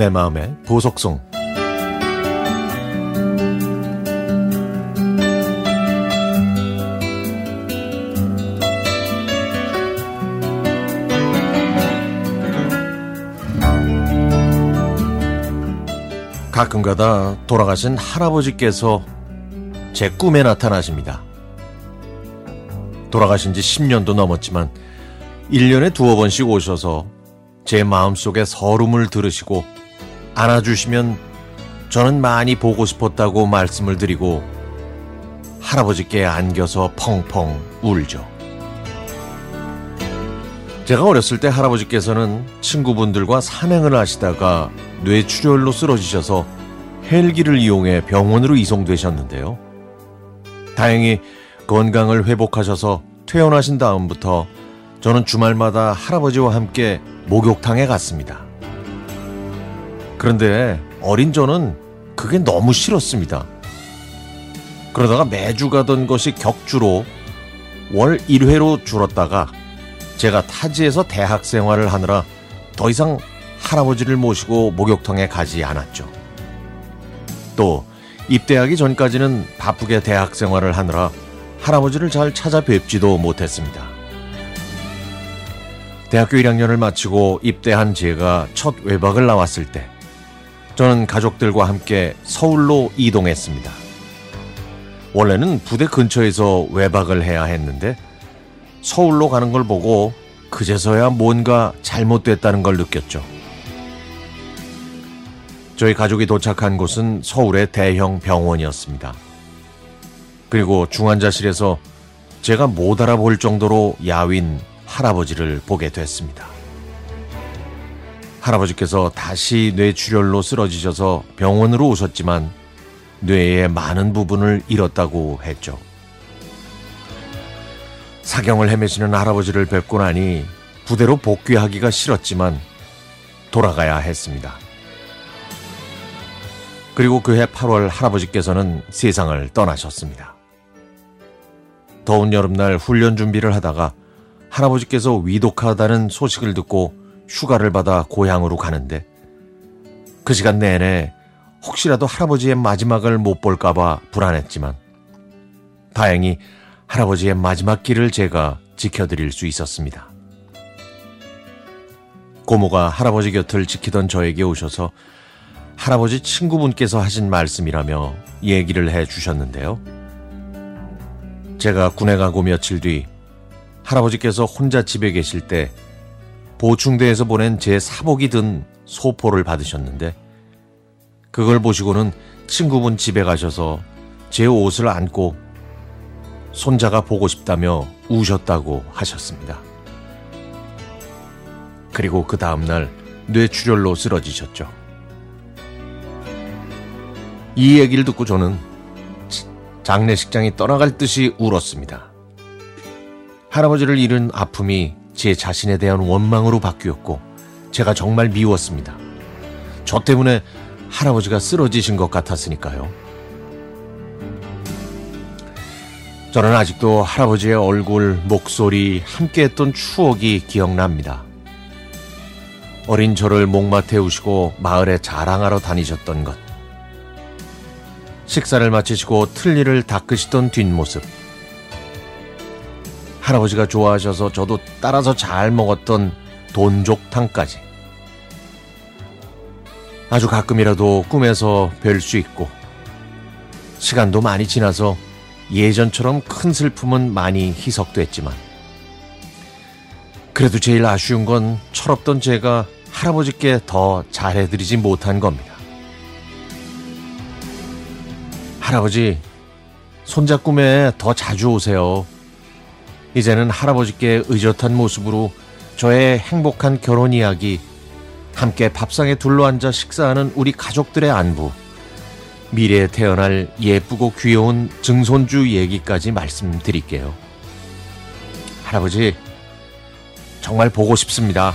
내 마음의 보석송 가끔가다 돌아가신 할아버지께서 제 꿈에 나타나십니다. 돌아가신 지 10년도 넘었지만 1년에 두어 번씩 오셔서 제 마음속에 서름을 들으시고 안아주시면 저는 많이 보고 싶었다고 말씀을 드리고 할아버지께 안겨서 펑펑 울죠. 제가 어렸을 때 할아버지께서는 친구분들과 산행을 하시다가 뇌출혈로 쓰러지셔서 헬기를 이용해 병원으로 이송되셨는데요. 다행히 건강을 회복하셔서 퇴원하신 다음부터 저는 주말마다 할아버지와 함께 목욕탕에 갔습니다. 그런데 어린 저는 그게 너무 싫었습니다. 그러다가 매주 가던 것이 격주로 월 1회로 줄었다가 제가 타지에서 대학 생활을 하느라 더 이상 할아버지를 모시고 목욕탕에 가지 않았죠. 또 입대하기 전까지는 바쁘게 대학 생활을 하느라 할아버지를 잘 찾아뵙지도 못했습니다. 대학교 1학년을 마치고 입대한 제가 첫 외박을 나왔을 때 저는 가족들과 함께 서울로 이동했습니다. 원래는 부대 근처에서 외박을 해야 했는데 서울로 가는 걸 보고 그제서야 뭔가 잘못됐다는 걸 느꼈죠. 저희 가족이 도착한 곳은 서울의 대형 병원이었습니다. 그리고 중환자실에서 제가 못 알아볼 정도로 야윈 할아버지를 보게 됐습니다. 할아버지께서 다시 뇌출혈로 쓰러지셔서 병원으로 오셨지만 뇌의 많은 부분을 잃었다고 했죠. 사경을 헤매시는 할아버지를 뵙고 나니 부대로 복귀하기가 싫었지만 돌아가야 했습니다. 그리고 그해 8월 할아버지께서는 세상을 떠나셨습니다. 더운 여름날 훈련 준비를 하다가 할아버지께서 위독하다는 소식을 듣고 휴가를 받아 고향으로 가는데 그 시간 내내 혹시라도 할아버지의 마지막을 못 볼까봐 불안했지만 다행히 할아버지의 마지막 길을 제가 지켜드릴 수 있었습니다. 고모가 할아버지 곁을 지키던 저에게 오셔서 할아버지 친구분께서 하신 말씀이라며 얘기를 해 주셨는데요. 제가 군에 가고 며칠 뒤 할아버지께서 혼자 집에 계실 때 보충대에서 보낸 제 사복이 든 소포를 받으셨는데 그걸 보시고는 친구분 집에 가셔서 제 옷을 안고 손자가 보고 싶다며 우셨다고 하셨습니다. 그리고 그 다음날 뇌출혈로 쓰러지셨죠. 이 얘기를 듣고 저는 장례식장이 떠나갈 듯이 울었습니다. 할아버지를 잃은 아픔이 제 자신에 대한 원망으로 바뀌었고 제가 정말 미웠습니다. 저 때문에 할아버지가 쓰러지신 것 같았으니까요. 저는 아직도 할아버지의 얼굴, 목소리, 함께 했던 추억이 기억납니다. 어린 저를 목마 태 우시고 마을에 자랑하러 다니셨던 것. 식사를 마치시고 틀니를 닦으시던 뒷모습. 할아버지가 좋아하셔서 저도 따라서 잘 먹었던 돈족탕까지. 아주 가끔이라도 꿈에서 뵐 수 있고, 시간도 많이 지나서 예전처럼 큰 슬픔은 많이 희석됐지만, 그래도 제일 아쉬운 건 철없던 제가 할아버지께 더 잘해드리지 못한 겁니다. 할아버지, 손자 꿈에 더 자주 오세요. 이제는 할아버지께 의젓한 모습으로 저의 행복한 결혼 이야기, 함께 밥상에 둘러앉아 식사하는 우리 가족들의 안부, 미래에 태어날 예쁘고 귀여운 증손주 얘기까지 말씀드릴게요. 할아버지, 정말 보고 싶습니다.